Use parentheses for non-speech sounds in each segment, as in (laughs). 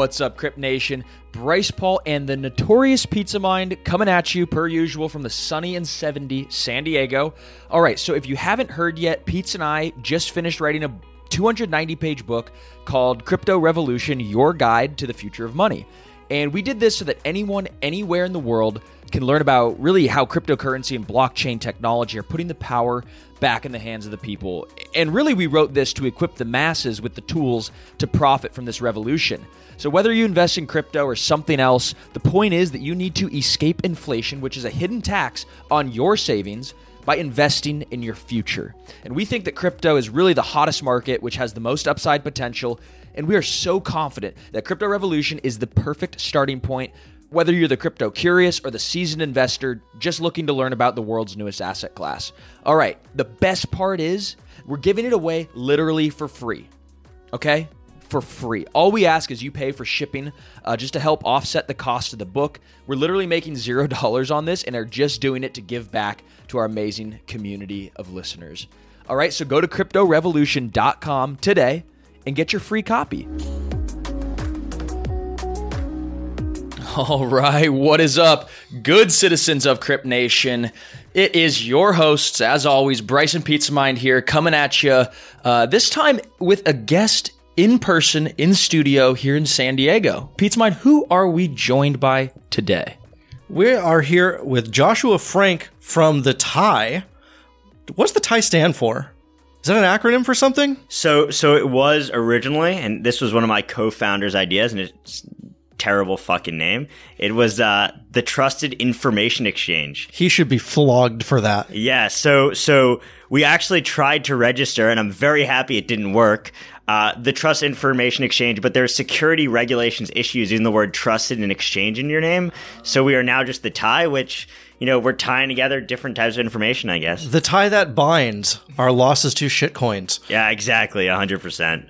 What's up, Crypt Nation? Bryce Paul and the Notorious Pizza Mind coming at you per usual from the sunny and 70 San Diego. All right, so if you haven't heard yet, Pete and I just finished writing a 290 page book called Crypto Revolution Your Guide to the Future of Money. And we did this so that anyone, anywhere in the world, can learn about really how cryptocurrency and blockchain technology are putting the power back in the hands of the people. And really, we wrote this to equip the masses with the tools to profit from this revolution. So, whether you invest in crypto or something else, the point is that you need to escape inflation, which is a hidden tax on your savings by investing in your future. And we think that crypto is really the hottest market, which has the most upside potential. And we are so confident that Crypto Revolution is the perfect starting point, whether you're the crypto curious or the seasoned investor just looking to learn about the world's newest asset class. All right, the best part is we're giving it away literally for free. Okay? For free. All we ask is you pay for shipping uh, just to help offset the cost of the book. We're literally making zero (laughs) dollars on this and are just doing it to give back to our amazing community of listeners. All right, so go to cryptorevolution.com today and get your free copy. All right, what is up, good citizens of Crypt Nation? It is your hosts, as always, Bryson Pizza Mind here, coming at you. Uh, this time with a guest in person in studio here in San Diego. Pizza Mind, who are we joined by today? We are here with Joshua Frank from the TIE. What's the TIE stand for? Is that an acronym for something? So, so it was originally, and this was one of my co-founders' ideas, and it's terrible fucking name. It was uh, the Trusted Information Exchange. He should be flogged for that. Yeah. So, so we actually tried to register, and I'm very happy it didn't work. Uh, the Trust Information Exchange, but there's security regulations issues using the word trusted and exchange in your name. So we are now just the tie, which you know we're tying together different types of information. I guess The tie that binds our losses to shitcoins. Yeah, exactly, hundred percent.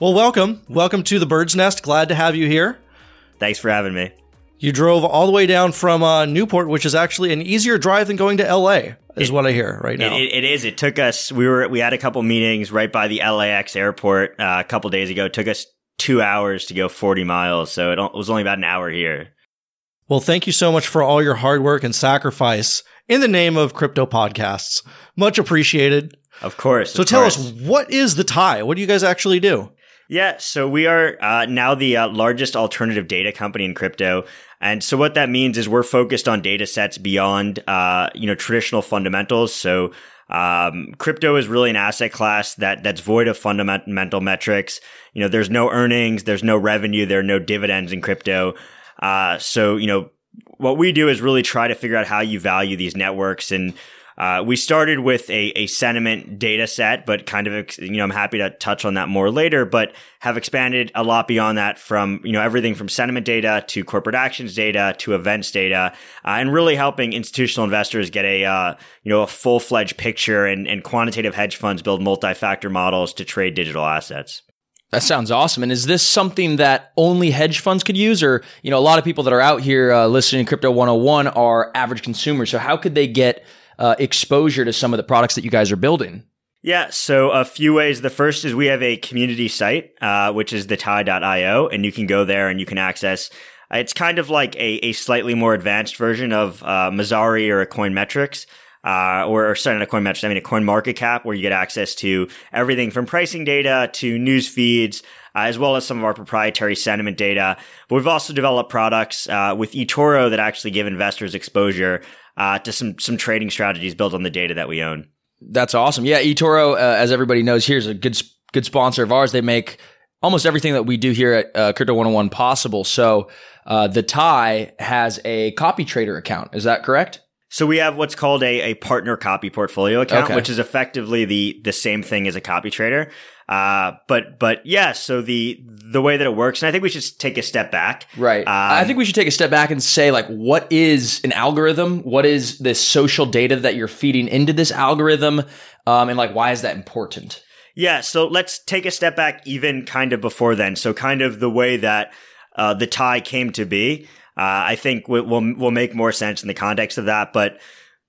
Well, welcome. Welcome to the Bird's Nest. Glad to have you here. Thanks for having me. You drove all the way down from uh, Newport, which is actually an easier drive than going to LA, is what I hear right now. It, it, it is. It took us. We were. We had a couple meetings right by the LAX airport uh, a couple days ago. It took us two hours to go forty miles, so it, was only about an hour here. Well, thank you so much for all your hard work and sacrifice in the name of crypto podcasts. Much appreciated. Of course. So of tell course. us, what is the tie? What do you guys actually do? Yeah, so we are uh, now the uh, largest alternative data company in crypto, and so what that means is we're focused on data sets beyond, uh, you know, traditional fundamentals. So um, crypto is really an asset class that that's void of fundamental metrics. You know, there's no earnings, there's no revenue, there are no dividends in crypto. Uh, so you know, what we do is really try to figure out how you value these networks and. Uh, we started with a, a sentiment data set, but kind of, you know, I'm happy to touch on that more later, but have expanded a lot beyond that from, you know, everything from sentiment data to corporate actions data to events data, uh, and really helping institutional investors get a, uh, you know, a full fledged picture and, and quantitative hedge funds build multi factor models to trade digital assets. That sounds awesome. And is this something that only hedge funds could use? Or, you know, a lot of people that are out here uh, listening to Crypto 101 are average consumers. So how could they get uh, exposure to some of the products that you guys are building? Yeah, so a few ways. The first is we have a community site, uh, which is the thetie.io, and you can go there and you can access. Uh, it's kind of like a, a slightly more advanced version of uh, Messari or a Coinmetrics. Uh, or, or not a coin metrics, I mean a coin market cap where you get access to everything from pricing data to news feeds, uh, as well as some of our proprietary sentiment data. But we've also developed products, uh, with eToro that actually give investors exposure, uh, to some, some trading strategies built on the data that we own. That's awesome. Yeah, eToro, uh, as everybody knows, here's a good good sponsor of ours. They make almost everything that we do here at uh, Crypto 101 possible. So uh, the tie has a copy trader account. Is that correct? So we have what's called a, a partner copy portfolio account, Okay. which is effectively the the same thing as a copy trader. Uh, but but yeah, so the the way that it works, and I think we should take a step back. Right. Um, I think we should take a step back and say, like, what is an algorithm? What is this social data that you're feeding into this algorithm? Um, and like, why is that important? Yeah, so let's take a step back even kind of before then. So kind of the way that uh, the tie came to be, I think will, will will make more sense in the context of that. But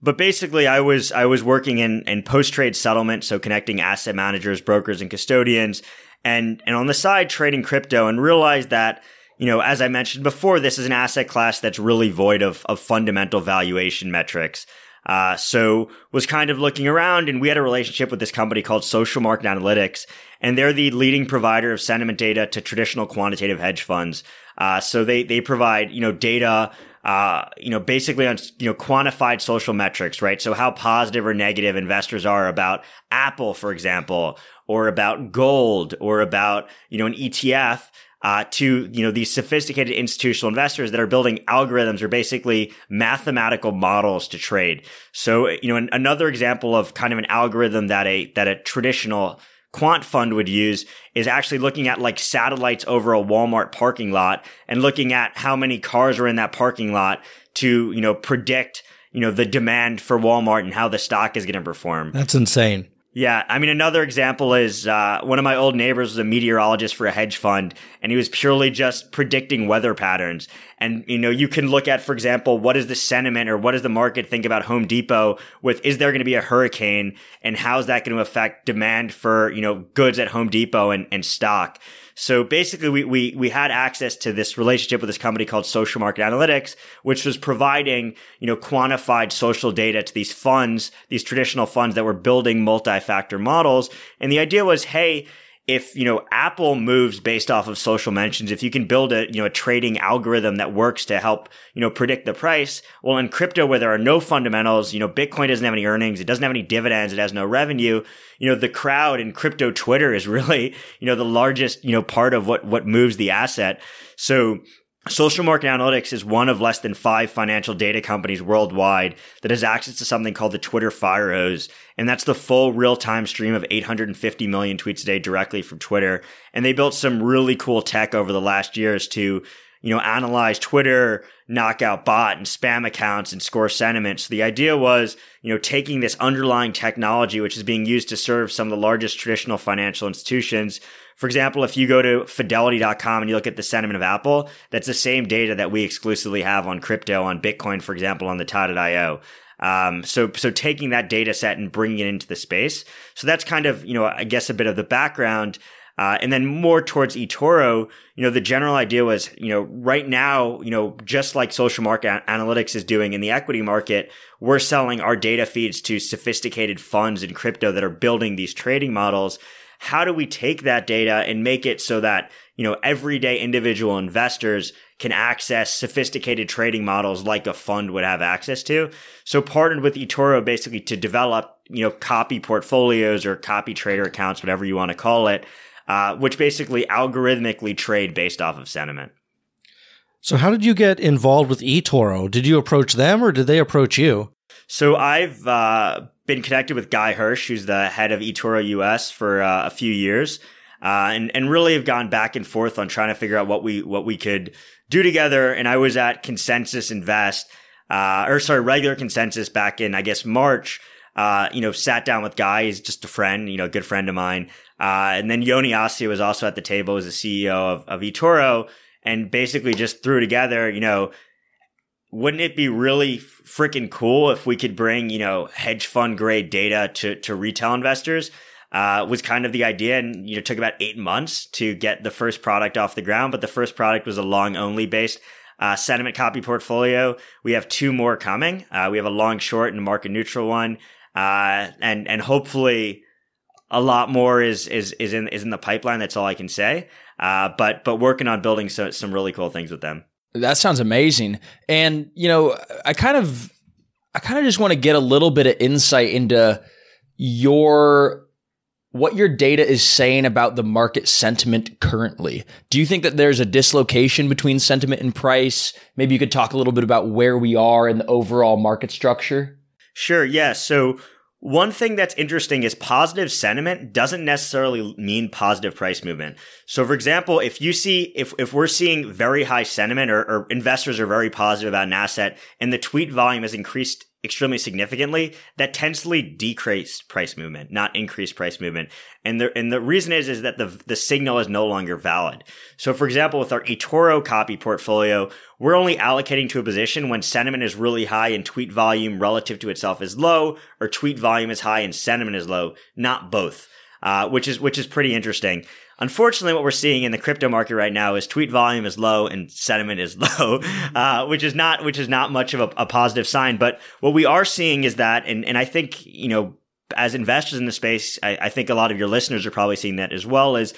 but basically, I was I was working in in post trade settlement, so connecting asset managers, brokers, and custodians. and and on the side trading crypto and realized that you know, as I mentioned before, this is an asset class that's really void of, of fundamental valuation metrics. Uh, so was kind of looking around and we had a relationship with this company called Social Market Analytics and they're the leading provider of sentiment data to traditional quantitative hedge funds. Uh, so they, they provide, you know, data, uh, you know, basically on, you know, quantified social metrics, right? So how positive or negative investors are about Apple, for example, or about gold or about, you know, an ETF uh, to you know these sophisticated institutional investors that are building algorithms or basically mathematical models to trade. So you know an, another example of kind of an algorithm that a that a traditional quant fund would use is actually looking at like satellites over a Walmart parking lot and looking at how many cars are in that parking lot to you know predict you know the demand for Walmart and how the stock is going to perform. That's insane. Yeah, I mean, another example is uh, one of my old neighbors was a meteorologist for a hedge fund, and he was purely just predicting weather patterns. And you know, you can look at, for example, what is the sentiment or what does the market think about Home Depot with is there going to be a hurricane, and how's that going to affect demand for you know goods at Home Depot and, and stock. So basically, we, we, we had access to this relationship with this company called Social Market Analytics, which was providing, you know, quantified social data to these funds, these traditional funds that were building multi-factor models. And the idea was, hey, if you know Apple moves based off of social mentions, if you can build a you know a trading algorithm that works to help you know predict the price, well, in crypto where there are no fundamentals, you know Bitcoin doesn't have any earnings, it doesn't have any dividends, it has no revenue. You know the crowd in crypto Twitter is (laughs) really you know the largest you know part of what what moves the asset. So Social Market Analytics is one of less than five financial data companies worldwide that has access to something called the Twitter Fire Hose. And that's the full real time stream of 850 million tweets a day directly from Twitter. And they built some really cool tech over the last years to, you know, analyze Twitter, knock out bot and spam accounts and score sentiment. So the idea was, you know, taking this underlying technology, which is being used to serve some of the largest traditional financial institutions, for example, if you go to fidelity.com and you look at the sentiment of Apple, that's the same data that we exclusively have on crypto, on Bitcoin, for example, on the TIE.io. Um, so, so taking that data set and bringing it into the space. So that's kind of, you know, I guess a bit of the background. Uh, and then more towards eToro, you know, the general idea was, you know, right now, you know, just like social market analytics is doing in the equity market, we're selling our data feeds to sophisticated funds in crypto that are building these trading models how do we take that data and make it so that, you know, everyday individual investors can access sophisticated trading models like a fund would have access to. So partnered with eToro basically to develop, you know, copy portfolios or copy trader accounts, whatever you want to call it, uh, which basically algorithmically trade based off of sentiment. So how did you get involved with eToro? Did you approach them or did they approach you? So I've uh, been connected with Guy Hirsch, who's the head of eToro US for uh, a few years, uh, and and really have gone back and forth on trying to figure out what we what we could do together. And I was at Consensus Invest, uh, or sorry, regular Consensus back in I guess March. Uh, you know, sat down with Guy, he's just a friend, you know, a good friend of mine. Uh, and then Yoni Assia was also at the table as the CEO of, of eToro and basically just threw together, you know, wouldn't it be really freaking cool if we could bring, you know, hedge fund grade data to, to retail investors? Uh, was kind of the idea and, you know, took about eight months to get the first product off the ground. But the first product was a long only based, uh, sentiment copy portfolio. We have two more coming. Uh, we have a long short and market neutral one. Uh, and, and hopefully a lot more is, is, is in, is in the pipeline. That's all I can say. Uh, but, but working on building so, some really cool things with them. That sounds amazing. And, you know, I kind of I kind of just want to get a little bit of insight into your what your data is saying about the market sentiment currently. Do you think that there's a dislocation between sentiment and price? Maybe you could talk a little bit about where we are in the overall market structure. Sure. Yeah. So one thing that's interesting is positive sentiment doesn't necessarily mean positive price movement. So, for example, if you see, if, if we're seeing very high sentiment or, or investors are very positive about an asset and the tweet volume has increased extremely significantly, that tends to decrease price movement, not increase price movement. And the and the reason is is that the the signal is no longer valid. So for example, with our eToro copy portfolio, we're only allocating to a position when sentiment is really high and tweet volume relative to itself is low, or tweet volume is high and sentiment is low, not both. Uh, which is which is pretty interesting. Unfortunately, what we're seeing in the crypto market right now is tweet volume is low and sentiment is (laughs) low, uh, which is not which is not much of a, a, positive sign. But what we are seeing is that, and and I think you know, as investors in the space, I, I think a lot of your listeners are probably seeing that as well. Is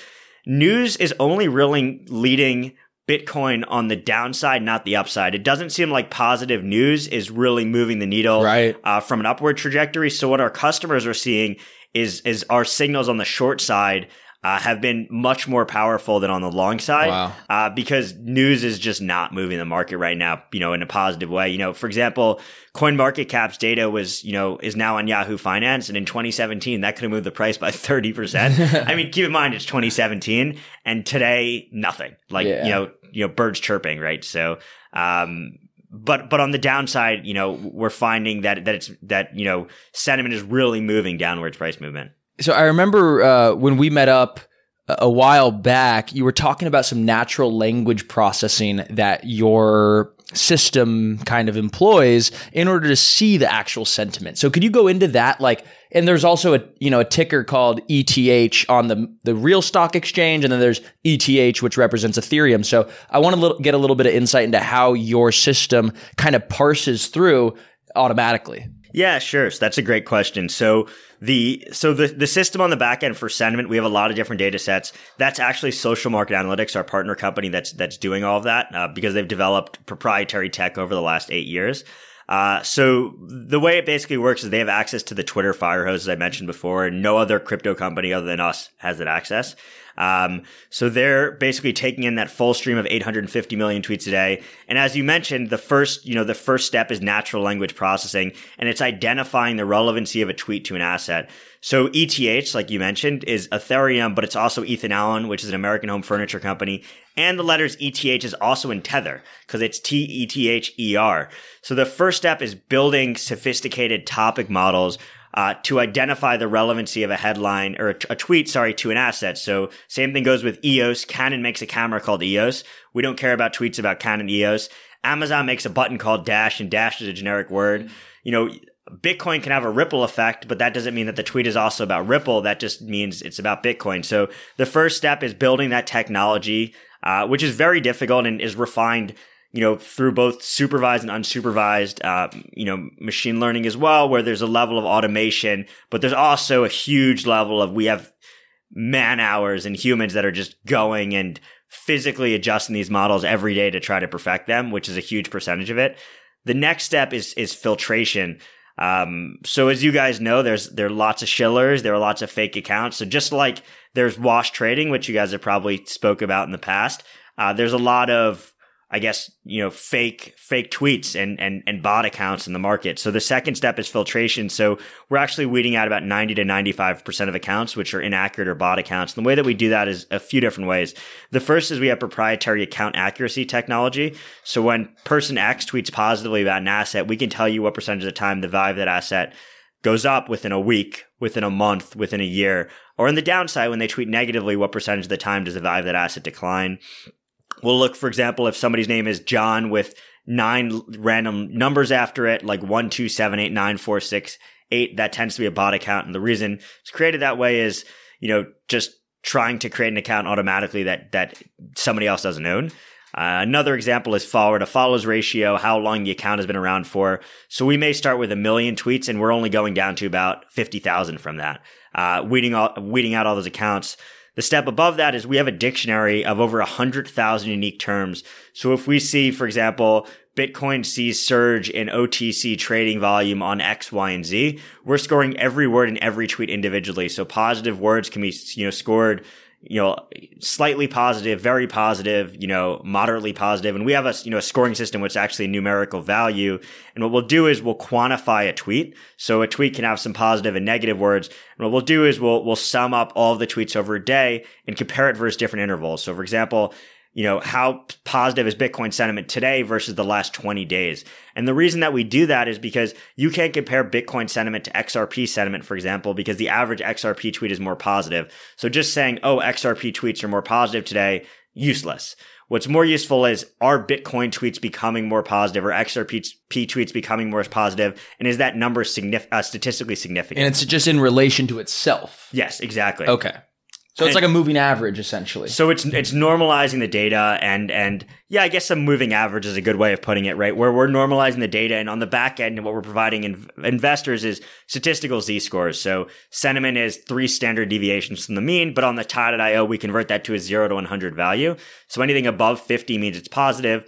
news is only really leading Bitcoin on the downside, not the upside. It doesn't seem like positive news is really moving the needle right. uh, from an upward trajectory. So what our customers are seeing is is our signals on the short side uh, have been much more powerful than on the long side wow. uh, because news is just not moving the market right now, you know, in a positive way. You know, for example, Coin Market Cap's data was, you know, is now on Yahoo Finance. And in 2017, that could have moved the price by (laughs) 30%. I mean, keep in mind, it's 2017 and today, nothing like, yeah. you know, you know, birds chirping, right? So, um, but but on the downside, you know, we're finding that that it's that you know sentiment is really moving downwards price movement. So I remember uh, when we met up a while back, you were talking about some natural language processing that your system kind of employs in order to see the actual sentiment. So could you go into that like and there's also a you know a ticker called ETH on the the real stock exchange and then there's ETH which represents Ethereum. So I want to get a little bit of insight into how your system kind of parses through automatically. Yeah, sure. So that's a great question. So the so the the system on the back end for sentiment, we have a lot of different data sets. That's actually Social Market Analytics, our partner company that's that's doing all of that uh, because they've developed proprietary tech over the last eight years. Uh, so the way it basically works is they have access to the Twitter fire hose, as I mentioned before, and no other crypto company other than us has that access. Um, so they're basically taking in that full stream of 850 million tweets a day. And as you mentioned, the first, you know, the first step is natural language processing and it's identifying the relevancy of a tweet to an asset. So ETH, like you mentioned, is Ethereum, but it's also Ethan Allen, which is an American home furniture company. And the letters ETH is also in Tether because it's T-E-T-H-E-R. So the first step is building sophisticated topic models uh, to identify the relevancy of a headline or a, t- a tweet, sorry, to an asset. So same thing goes with EOS. Canon makes a camera called EOS. We don't care about tweets about Canon EOS. Amazon makes a button called Dash and Dash is a generic word. You know, Bitcoin can have a ripple effect, but that doesn't mean that the tweet is also about Ripple. That just means it's about Bitcoin. So the first step is building that technology, uh, which is very difficult and is refined you know, through both supervised and unsupervised, uh, you know, machine learning as well, where there's a level of automation, but there's also a huge level of we have man hours and humans that are just going and physically adjusting these models every day to try to perfect them, which is a huge percentage of it. The next step is is filtration. Um, so as you guys know, there's there are lots of shillers, there are lots of fake accounts. So just like there's wash trading, which you guys have probably spoke about in the past, uh, there's a lot of I guess, you know, fake, fake tweets and, and, and bot accounts in the market. So the second step is filtration. So we're actually weeding out about 90 to 95% of accounts, which are inaccurate or bot accounts. And the way that we do that is a few different ways. The first is we have proprietary account accuracy technology. So when person X tweets positively about an asset, we can tell you what percentage of the time the value of that asset goes up within a week, within a month, within a year, or in the downside, when they tweet negatively, what percentage of the time does the value of that asset decline? We'll look, for example, if somebody's name is John with nine random numbers after it, like one, two, seven, eight, nine, four, six, eight, that tends to be a bot account. And the reason it's created that way is, you know, just trying to create an account automatically that, that somebody else doesn't own. Uh, another example is follower to follows ratio, how long the account has been around for. So we may start with a million tweets and we're only going down to about 50,000 from that. Uh, weeding, all, weeding out all those accounts. The step above that is we have a dictionary of over 100,000 unique terms. So if we see, for example, Bitcoin sees surge in OTC trading volume on X, Y, and Z, we're scoring every word in every tweet individually. So positive words can be, you know, scored you know, slightly positive, very positive, you know, moderately positive. And we have a, you know, a scoring system, which is actually a numerical value. And what we'll do is we'll quantify a tweet. So a tweet can have some positive and negative words. And what we'll do is we'll, we'll sum up all of the tweets over a day and compare it versus different intervals. So for example, you know, how positive is Bitcoin sentiment today versus the last 20 days. And the reason that we do that is because you can't compare Bitcoin sentiment to XRP sentiment, for example, because the average XRP tweet is more positive. So just saying, oh, XRP tweets are more positive today, useless. What's more useful is are Bitcoin tweets becoming more positive or XRP tweets becoming more positive? And is that number signif- uh, statistically significant? And it's just in relation to itself. Yes, exactly. Okay. So it's like a moving average essentially. So it's it's normalizing the data and and yeah, I guess a moving average is a good way of putting it, right? Where we're normalizing the data and on the back end what we're providing in, investors is statistical z-scores. So sentiment is three standard deviations from the mean, but on the TIE.io we convert that to a 0 to 100 value. So anything above 50 means it's positive.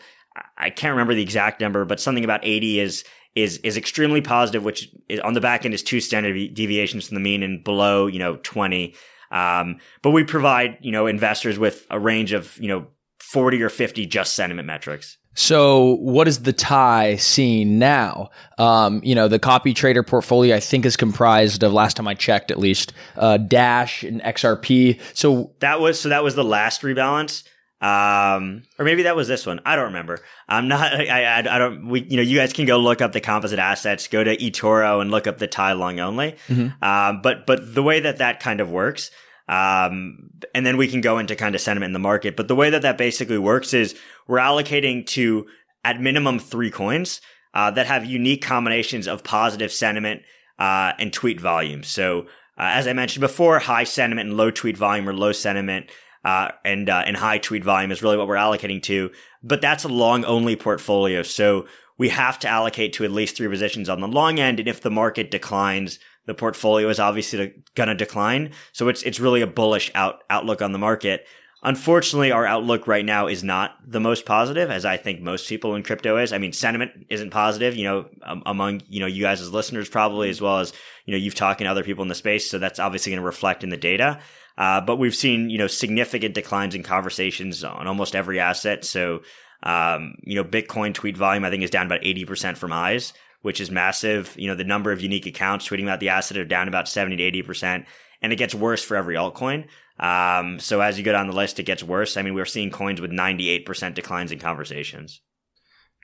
I can't remember the exact number, but something about 80 is is is extremely positive, which is, on the back end is two standard deviations from the mean, and below you know 20 um, but we provide, you know, investors with a range of, you know, 40 or 50 just sentiment metrics. So, what is the TIE seeing now? Um, you know, the copy trader portfolio, I think, is comprised of last time I checked, at least uh, Dash and XRP. So that was so that was the last rebalance, um, or maybe that was this one. I don't remember. I'm not. (laughs) I, I, I don't. We, you know, you guys can go look up the composite assets. Go to eToro and look up the TIE long only. Mm-hmm. Um, but but the way that that kind of works um, and then we can go into kind of sentiment in the market. But the way that that basically works is we're allocating to at minimum three coins uh, that have unique combinations of positive sentiment uh, and tweet volume. So uh, as I mentioned before, high sentiment and low tweet volume or low sentiment uh, and uh, and high tweet volume is really what we're allocating to. But that's a long only portfolio, so we have to allocate to at least three positions on the long end. And if the market declines the portfolio is obviously going to decline. So it's, it's really a bullish out, outlook on the market. Unfortunately, our outlook right now is not the most positive, as I think most people in crypto is. I mean, sentiment isn't positive, you know, um, among, you know, you guys as listeners probably, as well as, you know, you've talking to other people in the space. So that's obviously going to reflect in the data. Uh, but we've seen, you know, significant declines in conversations on almost every asset. So, um, you know, Bitcoin tweet volume, I think is down about 80% from highs which is massive. You know, the number of unique accounts tweeting about the asset are down about 70 to 80%. And it gets worse for every altcoin. Um, so as you go down the list, it gets worse. I mean, we're seeing coins with 98% declines in conversations.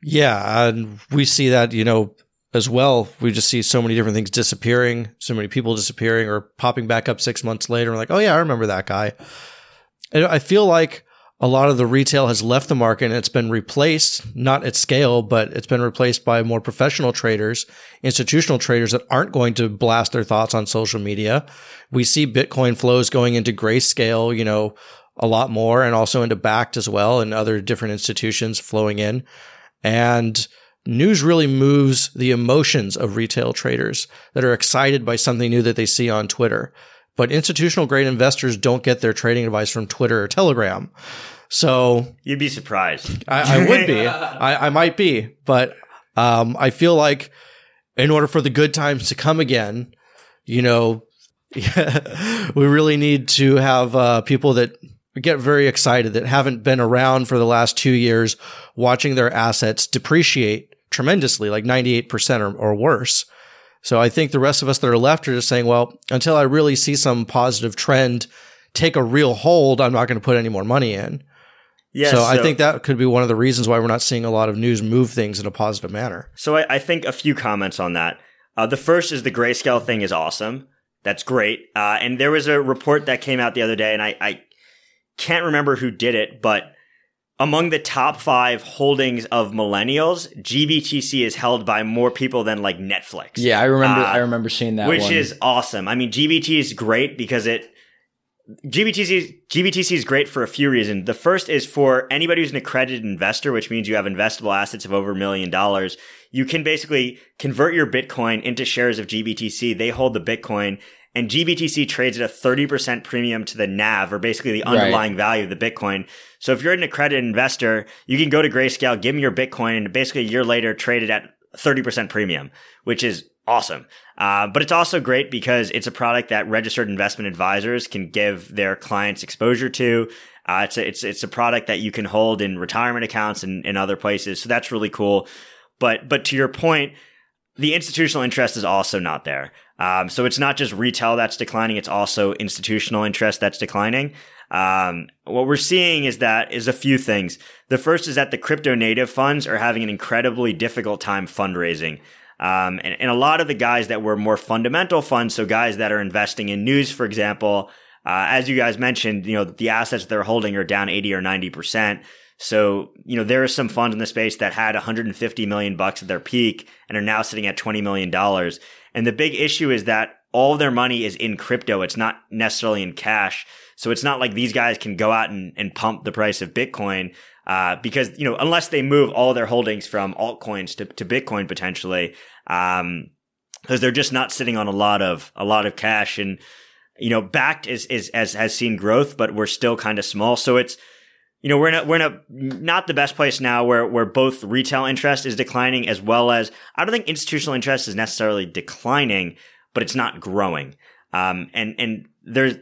Yeah. And we see that, you know, as well. We just see so many different things disappearing, so many people disappearing or popping back up six months later. We're like, oh, yeah, I remember that guy. And I feel like a lot of the retail has left the market and it's been replaced, not at scale, but it's been replaced by more professional traders, institutional traders that aren't going to blast their thoughts on social media. We see Bitcoin flows going into grayscale, you know, a lot more and also into Bakkt as well and other different institutions flowing in. And news really moves the emotions of retail traders that are excited by something new that they see on Twitter but institutional grade investors don't get their trading advice from Twitter or Telegram. So you'd be surprised. I, I would be. (laughs) I, I, might be, but um, I feel like in order for the good times to come again, you know, (laughs) we really need to have uh, people that get very excited that haven't been around for the last two years, watching their assets depreciate tremendously, like ninety eight percent or, or worse. So I think the rest of us that are left are just saying, well, until I really see some positive trend take a real hold, I'm not going to put any more money in. Yeah, so, so, I think that could be one of the reasons why we're not seeing a lot of news move things in a positive manner. So I, I think a few comments on that. Uh, the first is the grayscale thing is awesome. That's great. Uh, and there was a report that came out the other day, and I, I can't remember who did it, but among the top five holdings of millennials, GBTC is held by more people than like Netflix. Yeah, I remember. Uh, I remember seeing that, which one. is awesome. I mean, GBT is great because it GBTC GBTC is great for a few reasons. The first is for anybody who's an accredited investor, which means you have investable assets of over a million dollars. You can basically convert your Bitcoin into shares of GBTC. They hold the Bitcoin and GBTC trades at a 30% premium to the NAV or basically the underlying right. value of the Bitcoin. So if you're an accredited investor, you can go to Grayscale, give me your Bitcoin and basically a year later trade it at 30% premium, which is awesome. Uh, but it's also great because it's a product that registered investment advisors can give their clients exposure to. Uh, it's a, it's, it's a product that you can hold in retirement accounts and, and other places. So that's really cool. But, but to your point, the institutional interest is also not there. Um, so it's not just retail that's declining; it's also institutional interest that's declining. Um, what we're seeing is that is a few things. The first is that the crypto native funds are having an incredibly difficult time fundraising. Um, and, and, a lot of the guys that were more fundamental funds, so guys that are investing in news, for example, uh, as you guys mentioned, you know, the assets they're holding are down 80 or 90%. So, you know, there are some funds in the space that had 150 million bucks at their peak and are now sitting at 20 million dollars. And the big issue is that all their money is in crypto. It's not necessarily in cash. So it's not like these guys can go out and, and pump the price of Bitcoin. Uh, because, you know, unless they move all their holdings from altcoins to, to Bitcoin potentially, um, because they're just not sitting on a lot of, a lot of cash and, you know, Bakkt is, is, as has seen growth, but we're still kind of small. So it's, you know, we're in a, we're in a not the best place now where, where both retail interest is declining as well as I don't think institutional interest is necessarily declining, but it's not growing. Um, and, and there's,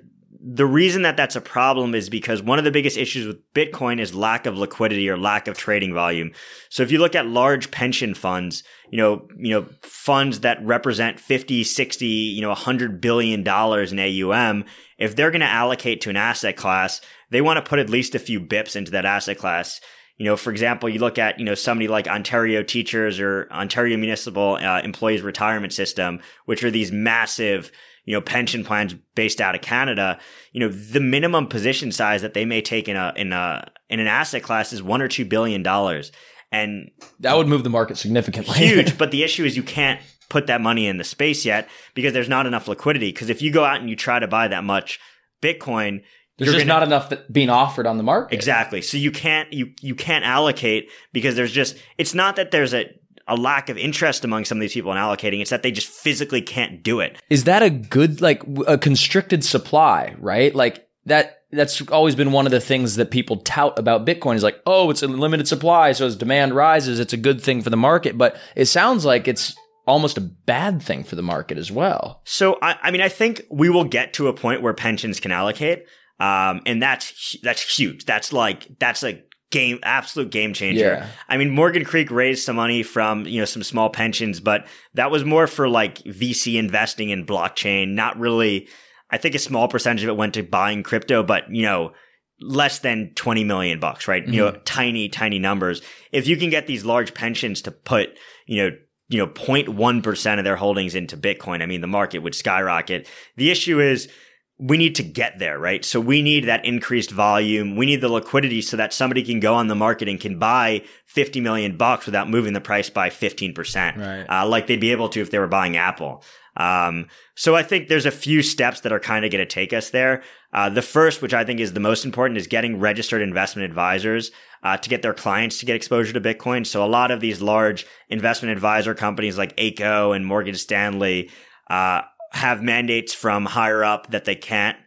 the reason that that's a problem is because one of the biggest issues with Bitcoin is lack of liquidity or lack of trading volume. So if you look at large pension funds, you know, you know, funds that represent 50, 60, you know, 100 billion dollars in AUM, if they're going to allocate to an asset class, they want to put at least a few bips into that asset class. You know, for example, you look at, you know, somebody like Ontario Teachers or Ontario Municipal uh, Employees Retirement System, which are these massive, you know, pension plans based out of Canada, you know, the minimum position size that they may take in a, in a, in an asset class is one or two billion dollars. And that would move the market significantly. huge. (laughs) But the issue is you can't put that money in the space yet because there's not enough liquidity. Cause if you go out and you try to buy that much Bitcoin, there's just gonna, not enough being offered on the market. Exactly. So you can't, you, you can't allocate because there's just, it's not that there's a, a lack of interest among some of these people in allocating. It's that they just physically can't do it. Is that a good, like a constricted supply, right? Like that, that's always been one of the things that people tout about Bitcoin is like, oh, it's a limited supply. So as demand rises, it's a good thing for the market. But it sounds like it's almost a bad thing for the market as well. So, I, I mean, I think we will get to a point where pensions can allocate. Um, and that's, that's huge. That's like, that's like game absolute game changer. Yeah. I mean Morgan Creek raised some money from, you know, some small pensions, but that was more for like VC investing in blockchain, not really I think a small percentage of it went to buying crypto, but you know, less than 20 million bucks, right? Mm-hmm. You know, mm-hmm. tiny tiny numbers. If you can get these large pensions to put, you know, you know, 0.1% of their holdings into Bitcoin, I mean, the market would skyrocket. The issue is we need to get there, right? So we need that increased volume. We need the liquidity so that somebody can go on the market and can buy 50 million bucks without moving the price by 15%. Right. Uh, like they'd be able to if they were buying Apple. Um, so I think there's a few steps that are kind of going to take us there. Uh, the first, which I think is the most important, is getting registered investment advisors uh, to get their clients to get exposure to Bitcoin. So a lot of these large investment advisor companies like ACO and Morgan Stanley uh, have mandates from higher up that they can't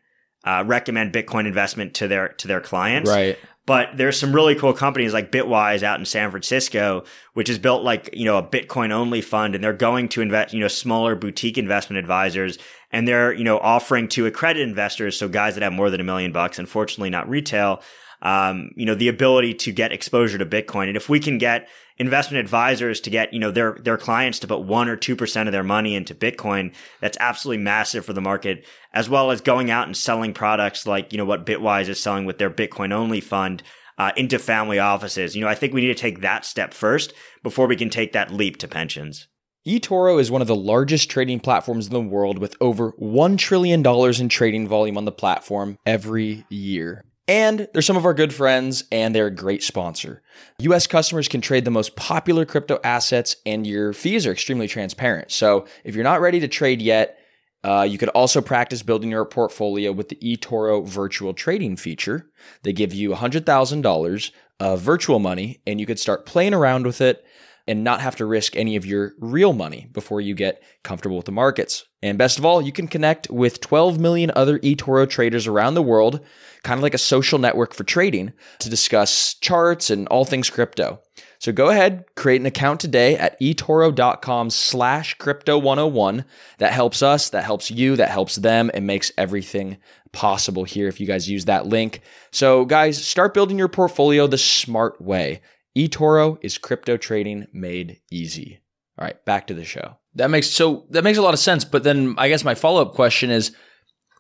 uh, recommend Bitcoin investment to their to their clients. Right. But there's some really cool companies like Bitwise out in San Francisco, which has built like, you know, a Bitcoin only fund and they're going to invest, you know, smaller boutique investment advisors and they're, you know, offering to accredited investors. So guys that have more than a million bucks, unfortunately not retail, um, you know, the ability to get exposure to Bitcoin. And if we can get investment advisors to get, you know, their, their clients to put one or 2% of their money into Bitcoin, that's absolutely massive for the market, as well as going out and selling products like, you know, what Bitwise is selling with their Bitcoin only fund. Uh, into family offices. You know, I think we need to take that step first before we can take that leap to pensions. eToro is one of the largest trading platforms in the world with over $1 trillion in trading volume on the platform every year. And they're some of our good friends, and they're a great sponsor. US customers can trade the most popular crypto assets, and your fees are extremely transparent. So if you're not ready to trade yet, uh, you could also practice building your portfolio with the eToro virtual trading feature. They give you $100,000 of virtual money, and you could start playing around with it and not have to risk any of your real money before you get comfortable with the markets. And best of all, you can connect with 12 million other eToro traders around the world, kind of like a social network for trading, to discuss charts and all things crypto. So go ahead, create an account today at etoro.com slash crypto 101. That helps us, that helps you, that helps them, and makes everything possible here if you guys use that link. So guys, start building your portfolio the smart way eToro is crypto trading made easy. All right, back to the show. That makes so that makes a lot of sense, but then I guess my follow-up question is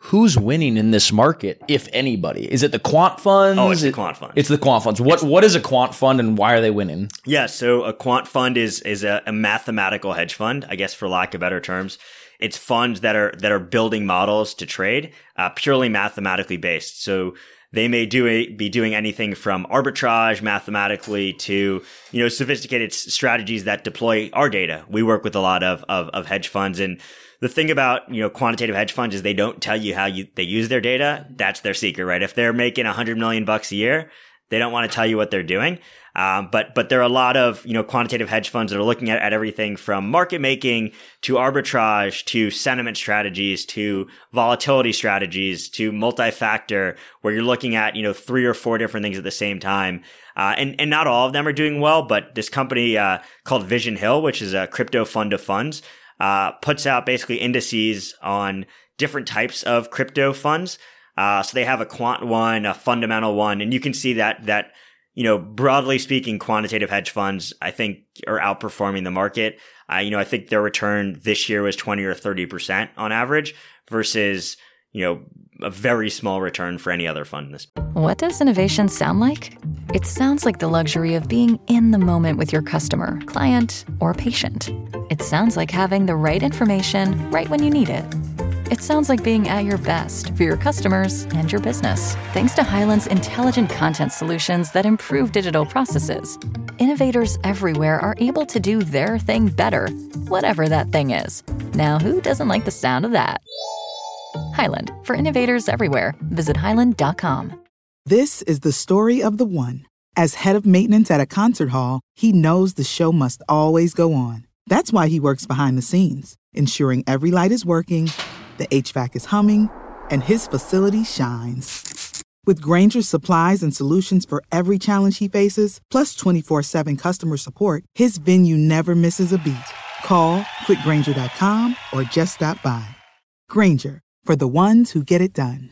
who's winning in this market, if anybody? Is it the quant funds? Oh, it's the quant funds. It's the quant funds. What what is a quant fund and why are they winning? Yeah, so a quant fund is is a, a mathematical hedge fund, I guess for lack of better terms. It's funds that are that are building models to trade, uh, purely mathematically based. So they may do a, be doing anything from arbitrage mathematically to, you know, sophisticated strategies that deploy our data. We work with a lot of, of, of hedge funds and the thing about, you know, quantitative hedge funds is they don't tell you how you, they use their data. That's their secret, right? If they're making a hundred million bucks a year, they don't want to tell you what they're doing. Um, but but there are a lot of you know quantitative hedge funds that are looking at, at everything from market making to arbitrage to sentiment strategies to volatility strategies to multi-factor, where you're looking at you know three or four different things at the same time. Uh, and and not all of them are doing well, but this company uh, called Vision Hill, which is a crypto fund of funds, uh, puts out basically indices on different types of crypto funds. Uh, so they have a quant one, a fundamental one, and you can see that that you know, broadly speaking, quantitative hedge funds, I think, are outperforming the market. You know, I think their return this year was 20 or 30% on average versus, you know, a very small return for any other fund this. What does innovation sound like? It sounds like the luxury of being in the moment with your customer, client, or patient. It sounds like having the right information right when you need it it sounds like being at your best for your customers and your business. Thanks to Hyland's intelligent content solutions that improve digital processes, innovators everywhere are able to do their thing better, whatever that thing is. Now, who doesn't like the sound of that? Hyland, for innovators everywhere, visit hyland.com. This is the story of the one. As head of maintenance at a concert hall, he knows the show must always go on. That's why he works behind the scenes, ensuring every light is working the HVAC is humming, and his facility shines. With Grainger's supplies and solutions for every challenge he faces, plus 24 7 customer support, his venue never misses a beat. Call clickgrainger.com or just stop by. Grainger, for the ones who get it done.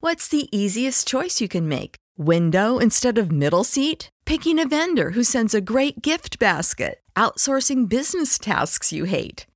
What's the easiest choice you can make? Window instead of middle seat? Picking a vendor who sends a great gift basket? Outsourcing business tasks you hate?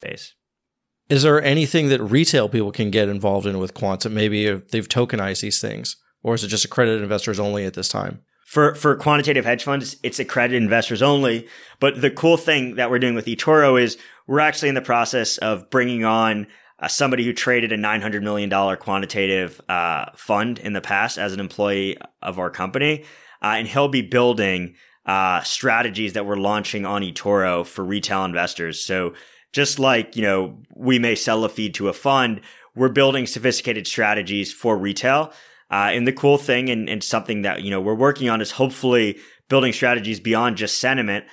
Base. Is there anything that retail people can get involved in with Quantum? Maybe they've tokenized these things, or is it just accredited investors only at this time? For for quantitative hedge funds, it's accredited investors only. But the cool thing that we're doing with eToro is we're actually in the process of bringing on uh, somebody who traded a $900 million quantitative uh, fund in the past as an employee of our company. Uh, and he'll be building uh, strategies that we're launching on eToro for retail investors. So just like, you know, we may sell a feed to a fund, we're building sophisticated strategies for retail. Uh, and the cool thing and, and something that, you know, we're working on is hopefully building strategies beyond just sentiment.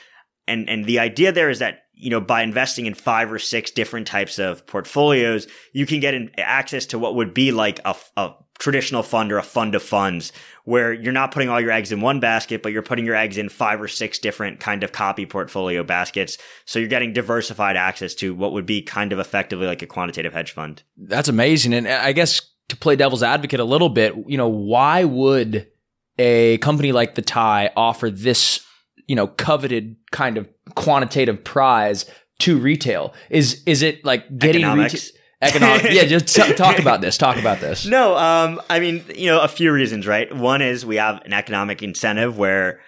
And, and the idea there is that, you know, by investing in five or six different types of portfolios, you can get access to what would be like a, a traditional fund or a fund of funds where you're not putting all your eggs in one basket, but you're putting your eggs in five or six different kind of copy portfolio baskets. So you're getting diversified access to what would be kind of effectively like a quantitative hedge fund. That's amazing. And I guess to play devil's advocate a little bit, you know, why would a company like the TIE offer this, you know, coveted kind of quantitative prize to retail? Is is it like getting retail? Economic. yeah, just t- (laughs) talk about this. Talk about this. No, um, I mean, you know, a few reasons, right? One is we have an economic incentive where,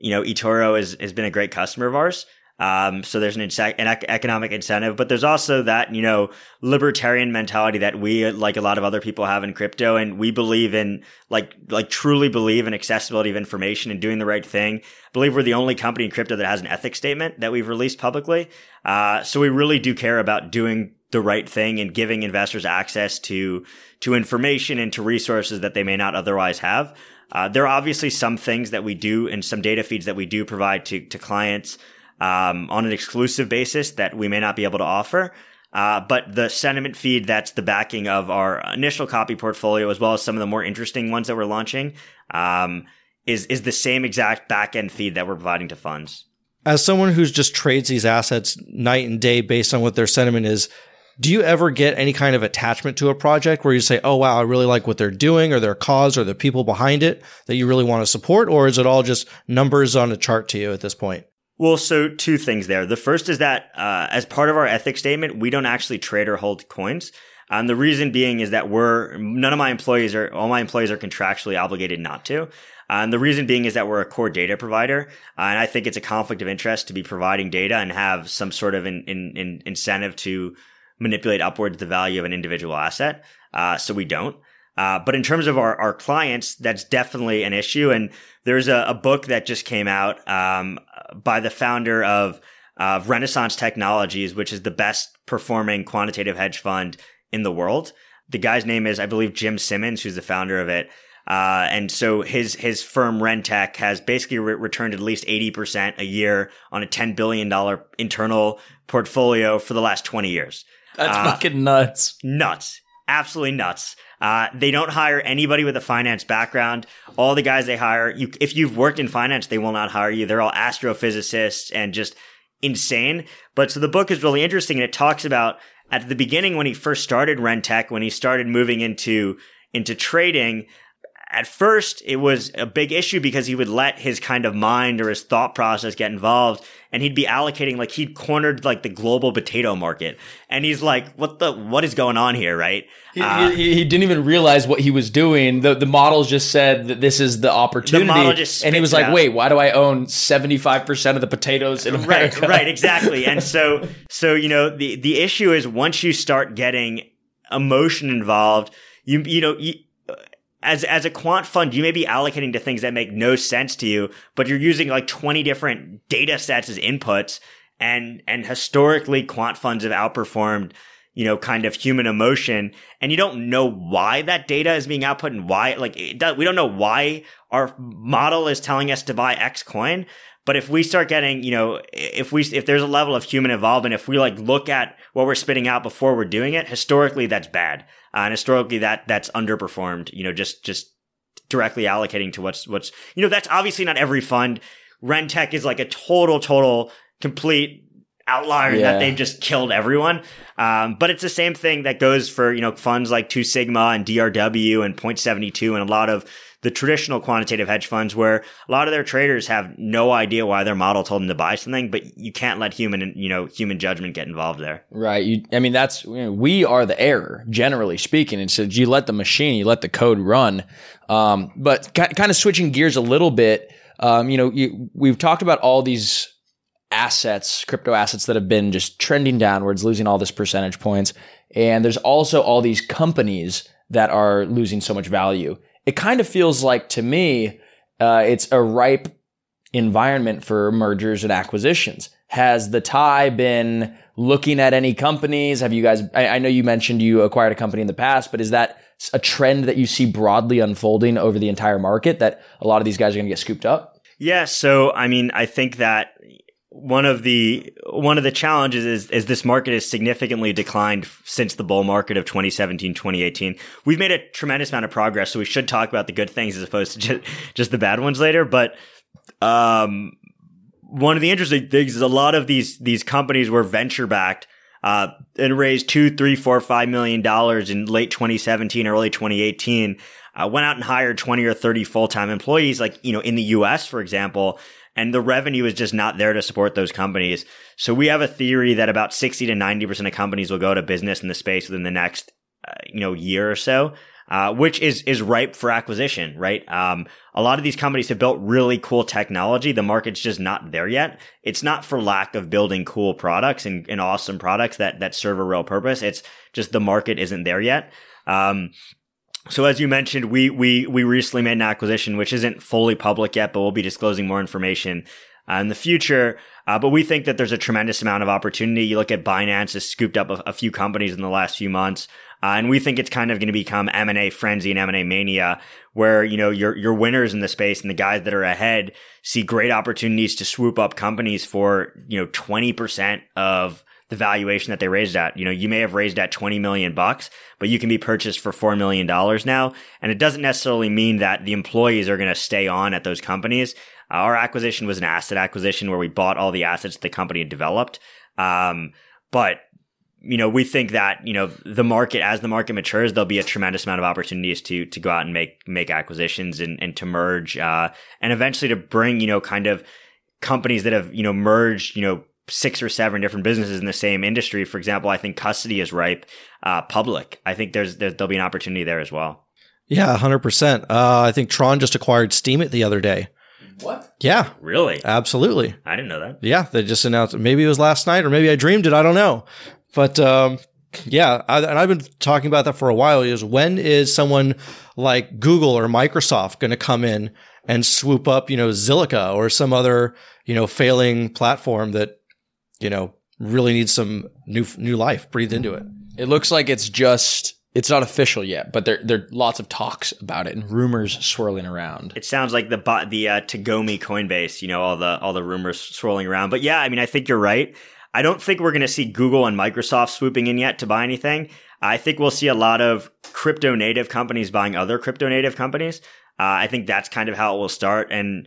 you know, eToro is, has been a great customer of ours. Um, so there's an, an ec- economic incentive, but there's also that, you know, libertarian mentality that we, like a lot of other people have in crypto. And we believe in, like, like truly believe in accessibility of information and doing the right thing. I believe we're the only company in crypto that has an ethics statement that we've released publicly. Uh, so we really do care about doing the right thing and giving investors access to to information and to resources that they may not otherwise have. Uh, there are obviously some things that we do and some data feeds that we do provide to to clients um, on an exclusive basis that we may not be able to offer. Uh, but the sentiment feed that's the backing of our initial copy portfolio, as well as some of the more interesting ones that we're launching, um, is is the same exact back end feed that we're providing to funds. As someone who's just trades these assets night and day based on what their sentiment is, do you ever get any kind of attachment to a project where you say, "Oh wow, I really like what they're doing, or their cause, or the people behind it that you really want to support," or is it all just numbers on a chart to you at this point? Well, so two things there. The first is that uh, as part of our ethics statement, we don't actually trade or hold coins. And the reason being is that we're none of my employees are all my employees are contractually obligated not to. And the reason being is that we're a core data provider, and I think it's a conflict of interest to be providing data and have some sort of in, in, in incentive to manipulate upwards the value of an individual asset. Uh, so we don't. Uh, but in terms of our, our clients, that's definitely an issue. And there's a, a book that just came out um, by the founder of uh, Renaissance Technologies, which is the best performing quantitative hedge fund in the world. The guy's name is, I believe, Jim Simons, who's the founder of it. Uh, and so his his firm Rentech has basically re- returned at least eighty percent a year on a ten billion dollar internal portfolio for the last twenty years. That's uh, fucking nuts. Nuts, absolutely nuts. Uh, they don't hire anybody with a finance background. All the guys they hire, you, if you've worked in finance, they will not hire you. They're all astrophysicists and just insane. But so the book is really interesting and it talks about at the beginning when he first started Rentech, when he started moving into, into trading, at first it was a big issue because he would let his kind of mind or his thought process get involved and he'd be allocating like he'd cornered like the global potato market. And he's like what the what is going on here? Right? He, uh, he, he, didn't even realize what he was doing. The the models just said that this is the opportunity. The and he was like wait why do i own 75% of the potatoes in america? right right (laughs) exactly. And so so you know the the issue is once you start getting emotion involved you you know you, as as a quant fund, you may be allocating to things that make no sense to you, but you're using like 20 different data sets as inputs. And and historically, quant funds have outperformed, you know, kind of human emotion. And you don't know why that data is being output and why, like, does, we don't know why our model is telling us to buy X coin. But if we start getting, you know, if we, if there's a level of human involvement, if we like look at what we're spitting out before we're doing it, historically, that's bad. Uh, and historically that that's underperformed, you know, just just directly allocating to what's what's you know, that's obviously not every fund. Rentech is like a total, total, complete outlier yeah. that they've just killed everyone. Um, but it's the same thing that goes for, you know, funds like Two Sigma and DRW and Point Seventy Two and a lot of the traditional quantitative hedge funds where a lot of their traders have no idea why their model told them to buy something, but you can't let human, you know, human judgment get involved there. Right. You, I mean, that's, you know, we are the error, generally speaking. And so you let the machine, you let the code run. Um, but kind of switching gears a little bit, um, you know, you, we've talked about all these assets, crypto assets that have been just trending downwards, losing all this percentage points. And there's also all these companies that are losing so much value it kind of feels like to me, uh, it's a ripe environment for mergers and acquisitions. Has the TIE been looking at any companies? Have you guys, I, I know you mentioned you acquired a company in the past, but is that a trend that you see broadly unfolding over the entire market that a lot of these guys are going to get scooped up? Yeah. So, I mean, I think that one of the one of the challenges is is this market has significantly declined since the bull market of 2017 2018 we've made a tremendous amount of progress so we should talk about the good things as opposed to just, just the bad ones later but um, one of the interesting things is a lot of these these companies were venture backed uh, and raised two three four five million dollars in late 2017 early 2018 uh, went out and hired 20 or 30 full-time employees like you know in the us for example and the revenue is just not there to support those companies. So we have a theory that about 60 to 90% of companies will go to business in the space within the next, uh, you know, year or so. Uh, which is is ripe for acquisition, right? Um, a lot of these companies have built really cool technology. The market's just not there yet. It's not for lack of building cool products and, and awesome products that that serve a real purpose. It's just the market isn't there yet. Um, so as you mentioned, we we we recently made an acquisition which isn't fully public yet, but we'll be disclosing more information uh, in the future. Uh, but we think that there's a tremendous amount of opportunity. You look at Binance has scooped up a, a few companies in the last few months. Uh, and we think it's kind of going to become M&A frenzy and M&A mania where, you know, your, your winners in the space and the guys that are ahead see great opportunities to swoop up companies for, you know, 20% of the valuation that they raised at. You know, you may have raised at 20 million bucks, but you can be purchased for $4 million now. And it doesn't necessarily mean that the employees are going to stay on at those companies. Our acquisition was an asset acquisition where we bought all the assets the company had developed. Um, but you know, we think that, you know, the market, as the market matures, there'll be a tremendous amount of opportunities to, to go out and make, make acquisitions and, and to merge, uh, and eventually to bring, you know, kind of companies that have, you know, merged, you know, six or seven different businesses in the same industry. For example, I think custody is ripe, uh, public. I think there's, there, there'll be an opportunity there as well. Yeah, 100%. Uh, I think Tron just acquired Steemit the other day. What? Yeah, Really? absolutely. I didn't know that. Yeah, they just announced. Maybe it was last night, or maybe I dreamed it. I don't know. But um, yeah, I, and I've been talking about that for a while. Is when is someone like Google or Microsoft going to come in and swoop up, you know, Zilliqa or some other, you know, failing platform that, you know, really needs some new new life breathed into it. It looks like it's just it's not official yet, but there there are lots of talks about it and rumors swirling around. It sounds like the bot, the uh, Tagomi Coinbase, you know, all the all the rumors swirling around. But yeah, I mean, I think you're right. I don't think we're going to see Google and Microsoft swooping in yet to buy anything. I think we'll see a lot of crypto native companies buying other crypto native companies. Uh, I think that's kind of how it will start. And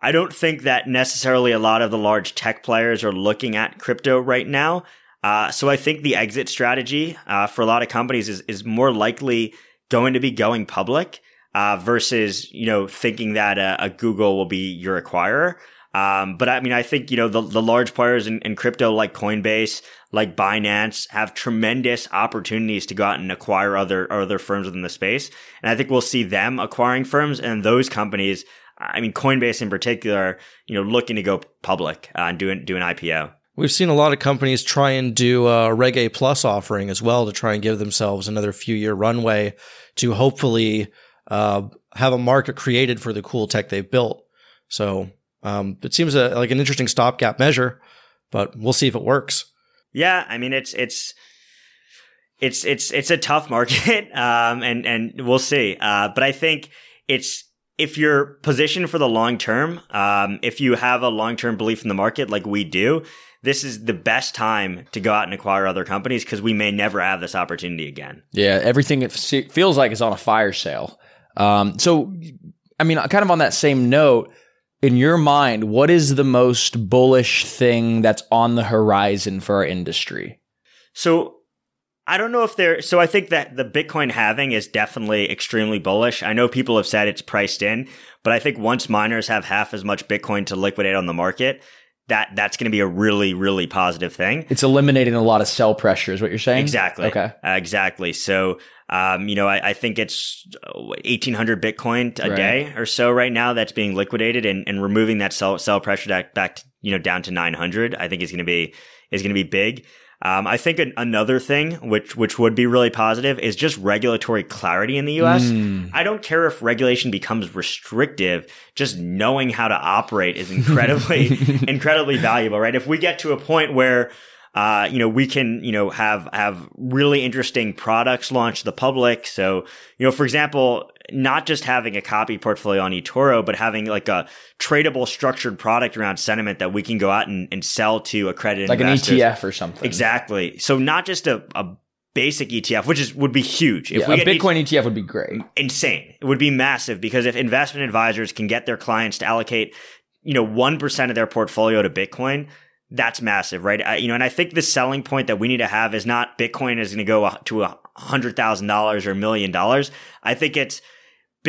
I don't think that necessarily a lot of the large tech players are looking at crypto right now. Uh, so I think the exit strategy uh, for a lot of companies is is more likely going to be going public uh, versus you know thinking that a, a, Google will be your acquirer. Um, but I mean, I think you know the the large players in, in crypto like Coinbase, like Binance, have tremendous opportunities to go out and acquire other other firms within the space, and I think we'll see them acquiring firms and those companies. I mean, Coinbase in particular, you know, looking to go public uh, and do an, do an IPO. We've seen a lot of companies try and do a Reg A Plus offering as well to try and give themselves another few year runway to hopefully uh, have a market created for the cool tech they've built. So um, it seems a, like an interesting stopgap measure, but we'll see if it works. Yeah, I mean it's it's it's it's it's a tough market, (laughs) um, and and we'll see. Uh, but I think it's if you're positioned for the long term, um, if you have a long term belief in the market like we do, this is the best time to go out and acquire other companies because we may never have this opportunity again. Yeah, everything it feels like is on a fire sale. Um, so, I mean, kind of on that same note, in your mind, what is the most bullish thing that's on the horizon for our industry? So, I don't know if there. So I think that the Bitcoin halving is definitely extremely bullish. I know people have said it's priced in, but I think once miners have half as much Bitcoin to liquidate on the market, that that's going to be a really really positive thing. It's eliminating a lot of sell pressure, is what you're saying. Exactly. Okay. Uh, exactly. So, um, you know, I, I think it's 1,800 Bitcoin a Right. day or so right now that's being liquidated, and, and removing that sell sell pressure back back to, you know down to 900. I think is going to be is going to be big. Um, I think an, another thing, which which would be really positive, is just regulatory clarity in the U.S. Mm. I don't care if regulation becomes restrictive; just knowing how to operate is incredibly (laughs) incredibly valuable, right? If we get to a point where uh, you know, we can, you know, have, have really interesting products launched to the public. So, you know, for example, not just having a copy portfolio on eToro, but having like a tradable structured product around sentiment that we can go out and, and sell to accredited Like investors. an ETF or something. Exactly. So not just a, a basic ETF, which is, would be huge. If Yeah, we a Bitcoin ETF would be great. insane. It would be massive because if investment advisors can get their clients to allocate, you know, 1% of their portfolio to Bitcoin, that's massive, right? I, you know, and I think the selling point that we need to have is not Bitcoin is going to go to a hundred thousand dollars or a million dollars. I think it's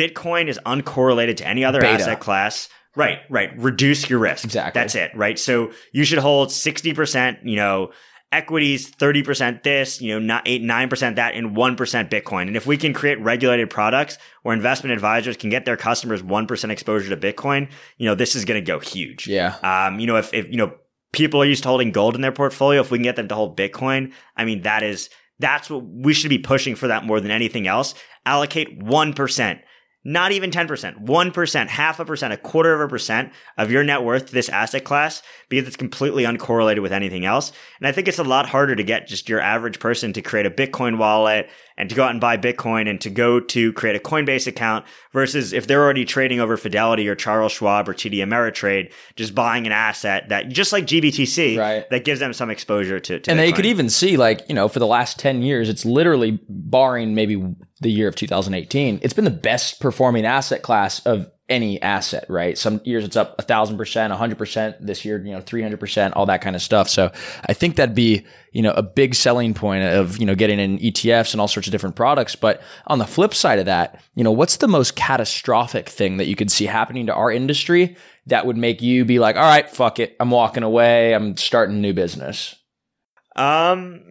Bitcoin is uncorrelated to any other Beta. asset class. Right, right. Reduce your risk. Exactly. That's it, right? So you should hold 60%, you know, equities, 30% this, you know, not eight, 9% that, and 1% Bitcoin. And if we can create regulated products where investment advisors can get their customers 1% exposure to Bitcoin, you know, this is going to go huge. Yeah. Um, you know, if, if, you know, people are used to holding gold in their portfolio, if we can get them to hold Bitcoin, I mean, that is, that's what we should be pushing for that more than anything else. Allocate 1%. Not even 10%, 1%, half a percent, a quarter of a percent of your net worth to this asset class because it's completely uncorrelated with anything else. And I think it's a lot harder to get just your average person to create a Bitcoin wallet and to go out and buy Bitcoin and to go to create a Coinbase account versus if they're already trading over Fidelity or Charles Schwab or TD Ameritrade, just buying an asset that just like GBTC Right. that gives them some exposure to, to and they could even see like you know for the last 10 years it's literally barring maybe the year of 2018 it's been the best performing asset class of any asset right? Some years it's up a thousand percent a 100 percent. This year you know 300 percent all that kind of stuff. So i think that'd be you know a big selling point of you know getting in etfs and all sorts of different products. But on the flip side of that you know what's the most catastrophic thing that you could see happening to our industry that would make you be like all right fuck it. I'm walking away. I'm starting a new business Um,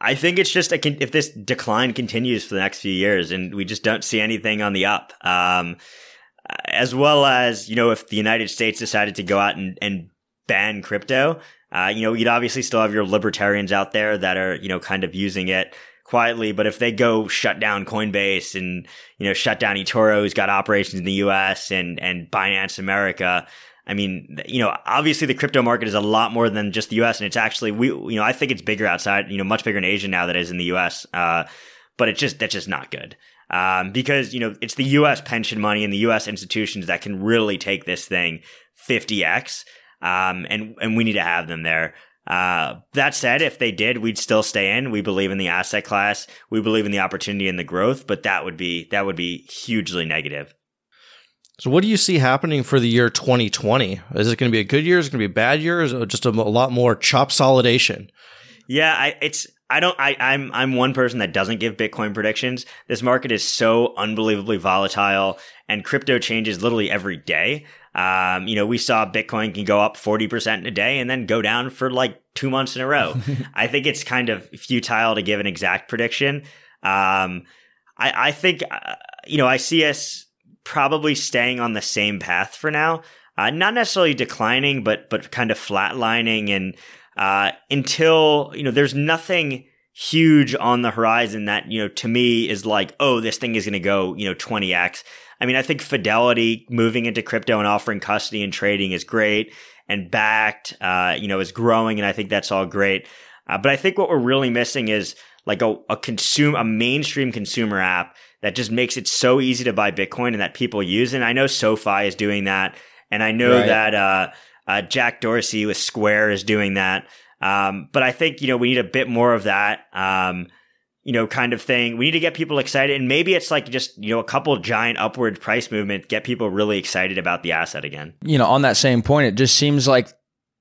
I think it's just a if this decline continues for the next few years, and we just don't see anything on the up. Um, as well as you know, if the United States decided to go out and, and ban crypto, uh, you know, you'd obviously still have your libertarians out there that are you know kind of using it quietly. But if they go shut down Coinbase and you know shut down eToro, who's got operations in the U.S. and and Binance America. I mean, you know, obviously the crypto market is a lot more than just the US and it's actually, we, you know, I think it's bigger outside, you know, much bigger in Asia now than it is in the US. Uh, but it's just, that's just not good. Um, because, you know, it's the US pension money and the US institutions that can really take this thing 50x. Um, and, and we need to have them there. Uh, that said, if they did, we'd still stay in. We believe in the asset class. We believe in the opportunity and the growth, but that would be, that would be hugely negative. So, what do you see happening for the year 2020? Is it going to be a good year? Is it going to be a bad year? Is it just a, a lot more chop solidation? Yeah, I, it's I don't I I'm I'm one person that doesn't give Bitcoin predictions. This market is so unbelievably volatile, and crypto changes literally every day. Um, you know, we saw Bitcoin can go up forty percent in a day and then go down for like two months in a row. (laughs) I think it's kind of futile to give an exact prediction. Um, I I think uh, you know I see us probably staying on the same path for now. Uh, not necessarily declining, but but kind of flatlining. And uh, until you know there's nothing huge on the horizon that you know to me is like oh this thing is going to go you know 20x i mean i think fidelity moving into crypto and offering custody and trading is great and Bakkt uh, you know is growing and i think that's all great. Uh, but i think what we're really missing is like a, a consume a mainstream consumer app that just makes it so easy to buy bitcoin and that people use and i know sofi is doing that and i know Right. that uh, uh, Jack Dorsey with Square is doing that. Um, but I think, you know, we need a bit more of that, um, you know, kind of thing. We need to get people excited. And maybe it's like just, you know, a couple giant upward price movement, get people really excited about the asset again. you know, on that same point, it just seems like,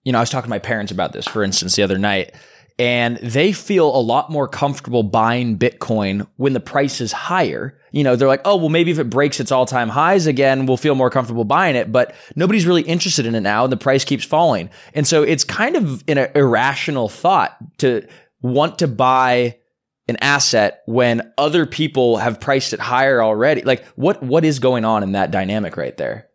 you know, I was talking to my parents about this, for instance, the other night, and they feel a lot more comfortable buying Bitcoin when the price is higher. You know, they're like, oh, well, maybe if it breaks its all time highs again, we'll feel more comfortable buying it. But nobody's really interested in it now, and the price keeps falling. And so it's kind of an irrational thought to want to buy an asset when other people have priced it higher already. Like, what what is going on in that dynamic right there?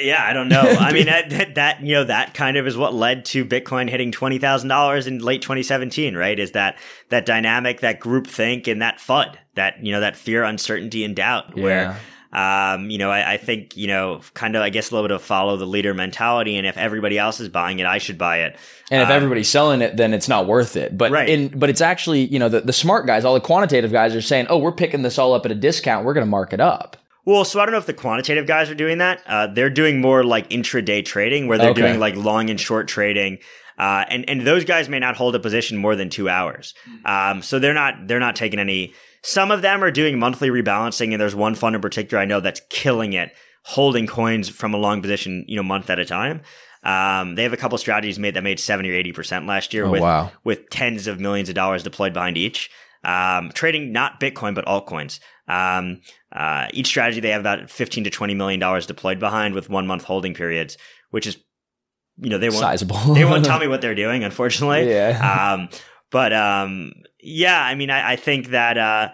Yeah, I don't know. I mean, (laughs) that, that, you know, that kind of is what led to Bitcoin hitting $20,000 in late 2017, right? Is that, that dynamic, that group think and that FUD, that, you know, that fear, uncertainty and doubt where, um, you know, I, I think, you know, kind of, I guess a little bit of follow the leader mentality. And if everybody else is buying it, I should buy it. And if Um, everybody's selling it, then it's not worth it. But Right. in but it's actually, you know, the, the smart guys, all the quantitative guys are saying, oh, we're picking this all up at a discount. We're going to mark it up. Well, so I don't know if the quantitative guys are doing that. Uh, they're doing more like intraday trading where they're Okay. doing like long and short trading. Uh, and, and those guys may not hold a position more than two hours. Um, so they're not, they're not taking any, some of them are doing monthly rebalancing. And there's one fund in particular I know that's killing it, holding coins from a long position, you know, month at a time. Um, they have a couple strategies made that made 70 or 80% last year Oh, with, wow. with tens of millions of dollars deployed behind each. Um, trading not Bitcoin, but altcoins. Um, uh, each strategy they have about 15 to 20 million dollars deployed behind with one month holding periods, which is, you know, they won't, Sizable. they won't tell (laughs) me what they're doing, unfortunately. Yeah. Um, but, um, yeah, I mean, I, I think that, uh,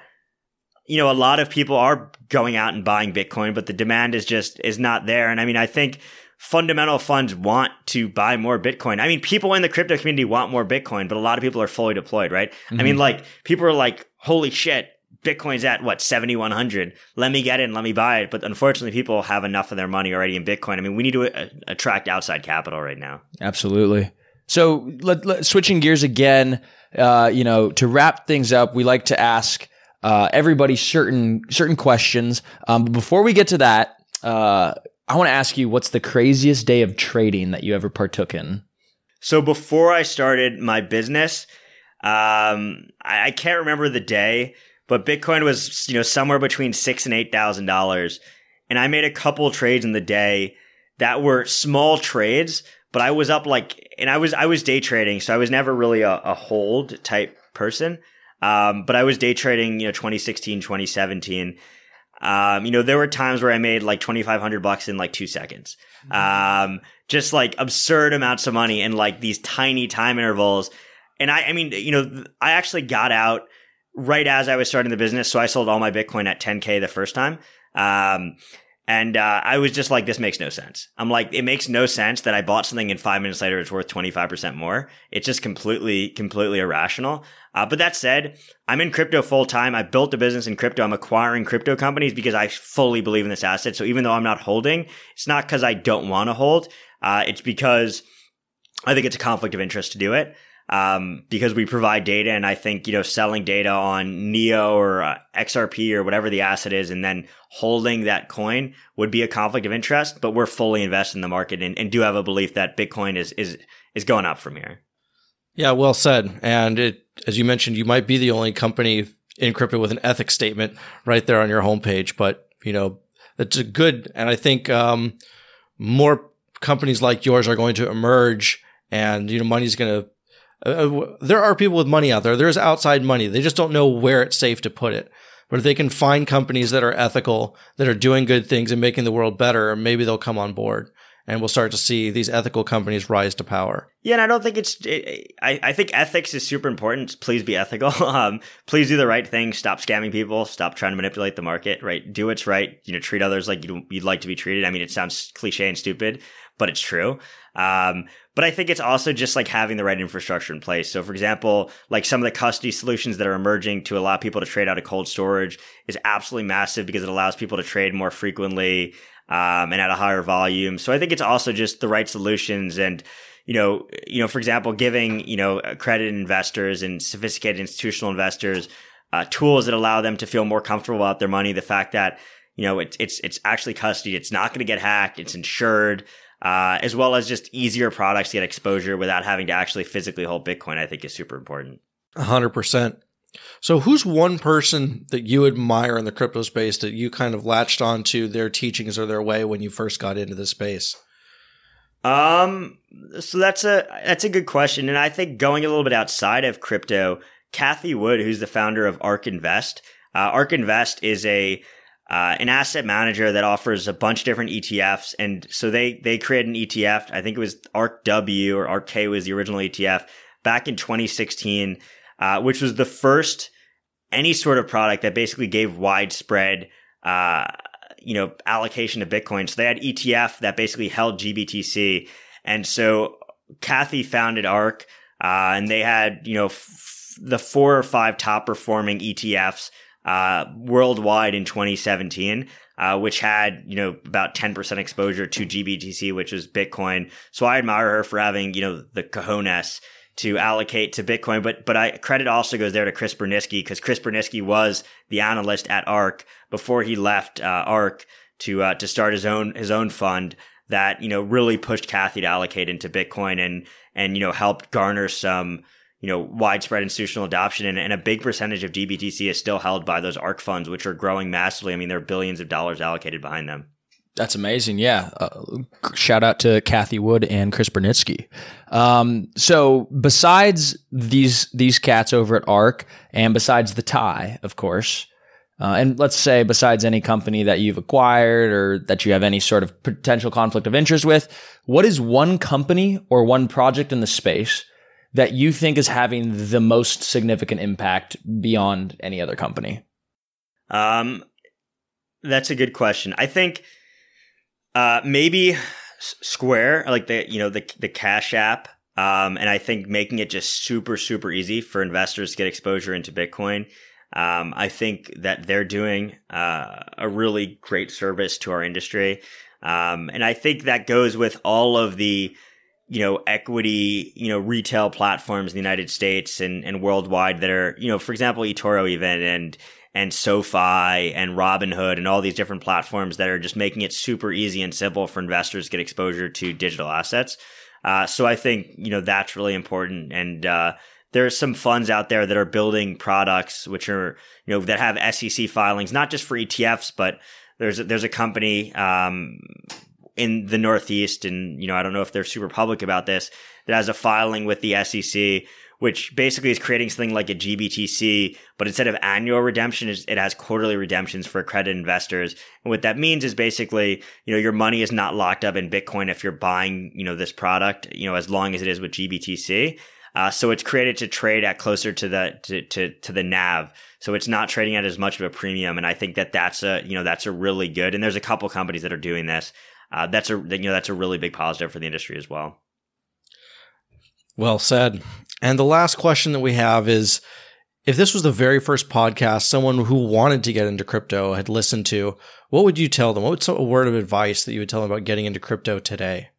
you know, a lot of people are going out and buying Bitcoin, but the demand is just, is not there. And I mean, I think fundamental funds want to buy more Bitcoin. I mean, people in the crypto community want more Bitcoin, but a lot of people are fully deployed, right? I mean, like people are like, holy shit, Bitcoin's at what, 7,100. Let me get in, let me buy it. But unfortunately, people have enough of their money already in Bitcoin. I mean, we need to uh, attract outside capital right now. Absolutely. So, let, let, switching gears again, uh, you know, to wrap things up, we like to ask uh, everybody certain certain questions. Um, but before we get to that, uh, I want to ask you, what's the craziest day of trading that you ever partook in? So before I started my business, um, I, I can't remember the day, but Bitcoin was you know somewhere between six and eight thousand dollars, and I made a couple trades in the day that were small trades, but I was up like, and I was I was day trading, so I was never really a, a hold type person. Um, but I was day trading, you know, 2016, 2017. Um, you know, there were times where I made like 2,500 bucks in like two seconds. Um, just like absurd amounts of money in like these tiny time intervals. And I, I mean, you know, I actually got out right as I was starting the business. So I sold all my Bitcoin at 10K the first time. Um, and uh, I was just like, this makes no sense. I'm like, it makes no sense that I bought something and five minutes later it's worth 25% more. It's just completely, completely irrational. Uh, but that said, I'm in crypto full time. I built a business in crypto. I'm acquiring crypto companies because I fully believe in this asset. So even though I'm not holding, it's not because I don't want to hold. Uh, it's because I think it's a conflict of interest to do it um, because we provide data. And I think, you know, selling data on NEO or uh, XRP or whatever the asset is and then holding that coin would be a conflict of interest. But we're fully invested in the market and, and do have a belief that Bitcoin is, is, is going up from here. Yeah, well said. And it, as you mentioned, you might be the only company in crypto with an ethics statement right there on your homepage. But, you know, it's a good, and I think, um, more companies like yours are going to emerge and, you know, money's going to uh, uh there are people with money out there. There's outside money. They just don't know where it's safe to put it. But if they can find companies that are ethical, that are doing good things and making the world better, maybe they'll come on board and we'll start to see these ethical companies rise to power. Yeah, and I don't think it's. It, I I think ethics is super important. Please be ethical. (laughs) Um, please do the right thing. Stop scamming people. Stop trying to manipulate the market. Right, do what's right. You know, treat others like you'd, you'd like to be treated. I mean, it sounds cliche and stupid, but it's true. Um, but I think it's also just like having the right infrastructure in place. So, for example, like some of the custody solutions that are emerging to allow people to trade out of cold storage is absolutely massive because it allows people to trade more frequently um, and at a higher volume. So I think it's also just the right solutions and you know, you know, for example, giving you know accredited investors and sophisticated institutional investors uh, tools that allow them to feel more comfortable about their money. The fact that you know it's it's it's actually custody, it's not going to get hacked, it's insured, uh, as well as just easier products to get exposure without having to actually physically hold Bitcoin. I think is super important. hundred percent. So, who's one person that you admire in the crypto space that you kind of latched onto their teachings or their way when you first got into the space? Um, so that's a that's a good question, and I think going a little bit outside of crypto, Cathie Wood, who's the founder of ARK Invest, uh, ARK Invest is a uh, an asset manager that offers a bunch of different ETFs, and so they they created an ETF. I think it was ARK W or ARK K was the original ETF back in 2016 uh, which was the first any sort of product that basically gave widespread, uh, you know, allocation to Bitcoin. So they had ETF that basically held GBTC. And so Cathie founded ARK, uh, and they had, you know, f- the four or five top performing ETFs, uh, worldwide in 2017. Uh, which had you know about 10% exposure to GBTC, which is Bitcoin. So I admire her for having you know the cojones to allocate to Bitcoin. But but I credit also goes there to Chris Burniske because Chris Burniske was the analyst at ARK before he left uh, ARK to uh, to start his own his own fund that you know really pushed Cathie to allocate into Bitcoin and and you know helped garner some you know widespread institutional adoption and, and a big percentage of GBTC is still held by those ARK funds which are growing massively. I mean there are billions of dollars allocated behind them. That's amazing. Yeah. Uh, shout out to Cathie Wood and Chris Burniske. Um, so besides these, these cats over at ARK and besides the TIE, of course, uh, and let's say besides any company that you've acquired or that you have any sort of potential conflict of interest with, what is one company or one project in the space that you think is having the most significant impact beyond any other company? Um, that's a good question. I think uh, maybe Square, like the you know the the Cash App, um, and I think making it just super super easy for investors to get exposure into Bitcoin. Um, I think that they're doing uh, a really great service to our industry. Um, and I think that goes with all of the, you know, equity, you know, retail platforms in the United States and, and worldwide that are, you know, for example, eToro even and, and SoFi and Robinhood and all these different platforms that are just making it super easy and simple for investors to get exposure to digital assets. Uh, so I think, you know, that's really important. And, uh, there's some funds out there that are building products which are you know that have SEC filings, not just for ETFs, but there's a, there's a company um, in the Northeast, and you know I don't know if they're super public about this that has a filing with the SEC. Which basically is creating something like a GBTC, but instead of annual redemption, it has quarterly redemptions for accredited investors. And what that means is basically, you know, your money is not locked up in Bitcoin if you're buying, you know, this product, you know, as long as it is with GBTC. Uh, so it's created to trade at closer to the to, to to the nav. So it's not trading at as much of a premium, and I think that that's a you know that's a really good. And there's a couple companies that are doing this. Uh, that's a you know that's a really big positive for the industry as well. Well said. And the last question that we have is if this was the very first podcast someone who wanted to get into crypto had listened to, what would you tell them? What's a word of advice that you would tell them about getting into crypto today?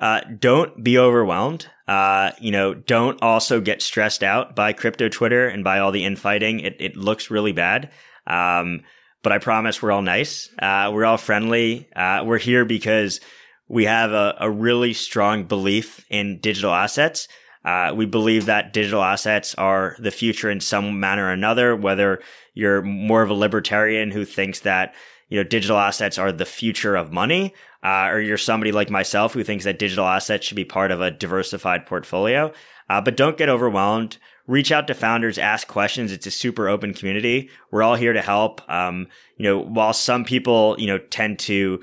Uh, don't be overwhelmed. Uh, you know, don't also get stressed out by crypto Twitter and by all the infighting. It, it looks really bad. Um, but I promise we're all nice. Uh, we're all friendly. Uh, we're here because we have a, a, really strong belief in digital assets. Uh, we believe that digital assets are the future in some manner or another, whether you're more of a libertarian who thinks that, you know, digital assets are the future of money, uh, or you're somebody like myself who thinks that digital assets should be part of a diversified portfolio. Uh, but don't get overwhelmed. Reach out to founders, ask questions. It's a super open community. We're all here to help. Um, you know, while some people, you know, tend to,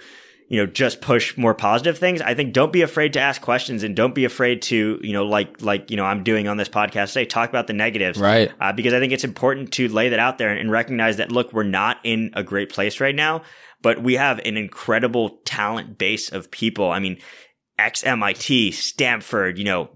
you know, just push more positive things. I think don't be afraid to ask questions and don't be afraid to, you know, like, like, you know, I'm doing on this podcast today, talk about the negatives. Right. Uh, because I think it's important to lay that out there and recognize that, look, we're not in a great place right now but we have an incredible talent base of people. I mean, ex MIT, Stanford, you know,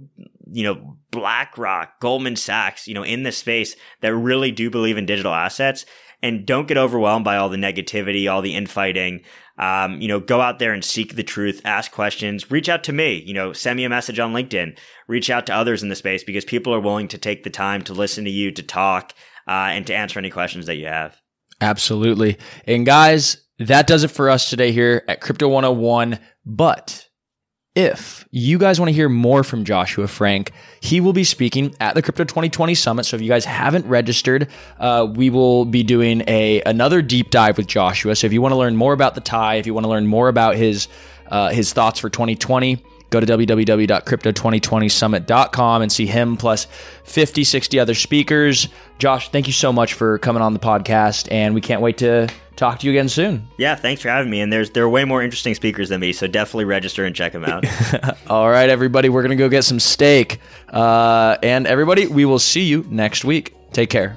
you know, BlackRock, Goldman Sachs, you know, in this space that really do believe in digital assets and don't get overwhelmed by all the negativity, all the infighting. Um, you know, go out there and seek the truth, ask questions, reach out to me, you know, send me a message on LinkedIn, reach out to others in the space because people are willing to take the time to listen to you, to talk, uh, and to answer any questions that you have. Absolutely. And guys, that does it for us today here at Crypto 101. But if you guys want to hear more from Joshua Frank, he will be speaking at the Crypto 2020 Summit. So if you guys haven't registered, uh, we will be doing a another deep dive with Joshua. So if you want to learn more about the TIE, if you want to learn more about his uh, his thoughts for 2020, go to www.crypto2020summit.com and see him plus 50, 60 other speakers. Josh, thank you so much for coming on the podcast, and we can't wait to talk to you again soon. Yeah, thanks for having me. And there's there are way more interesting speakers than me, so definitely register and check them out. (laughs) All right, everybody, we're gonna go get some steak. Uh, and everybody, we will see you next week. Take care.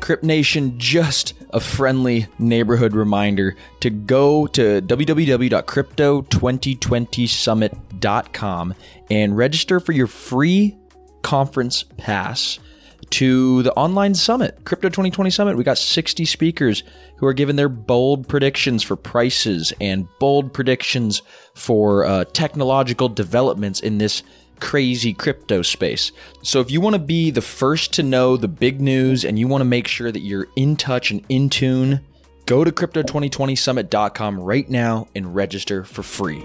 Crypt Nation, just a friendly neighborhood reminder to go to www.crypto2020summit.com and register for your free conference pass to the online summit, Crypto 2020 Summit. We got 60 speakers who are giving their bold predictions for prices and bold predictions for uh, technological developments in this crazy crypto space. So if you want to be the first to know the big news and you want to make sure that you're in touch and in tune, go to crypto2020summit.com right now and register for free.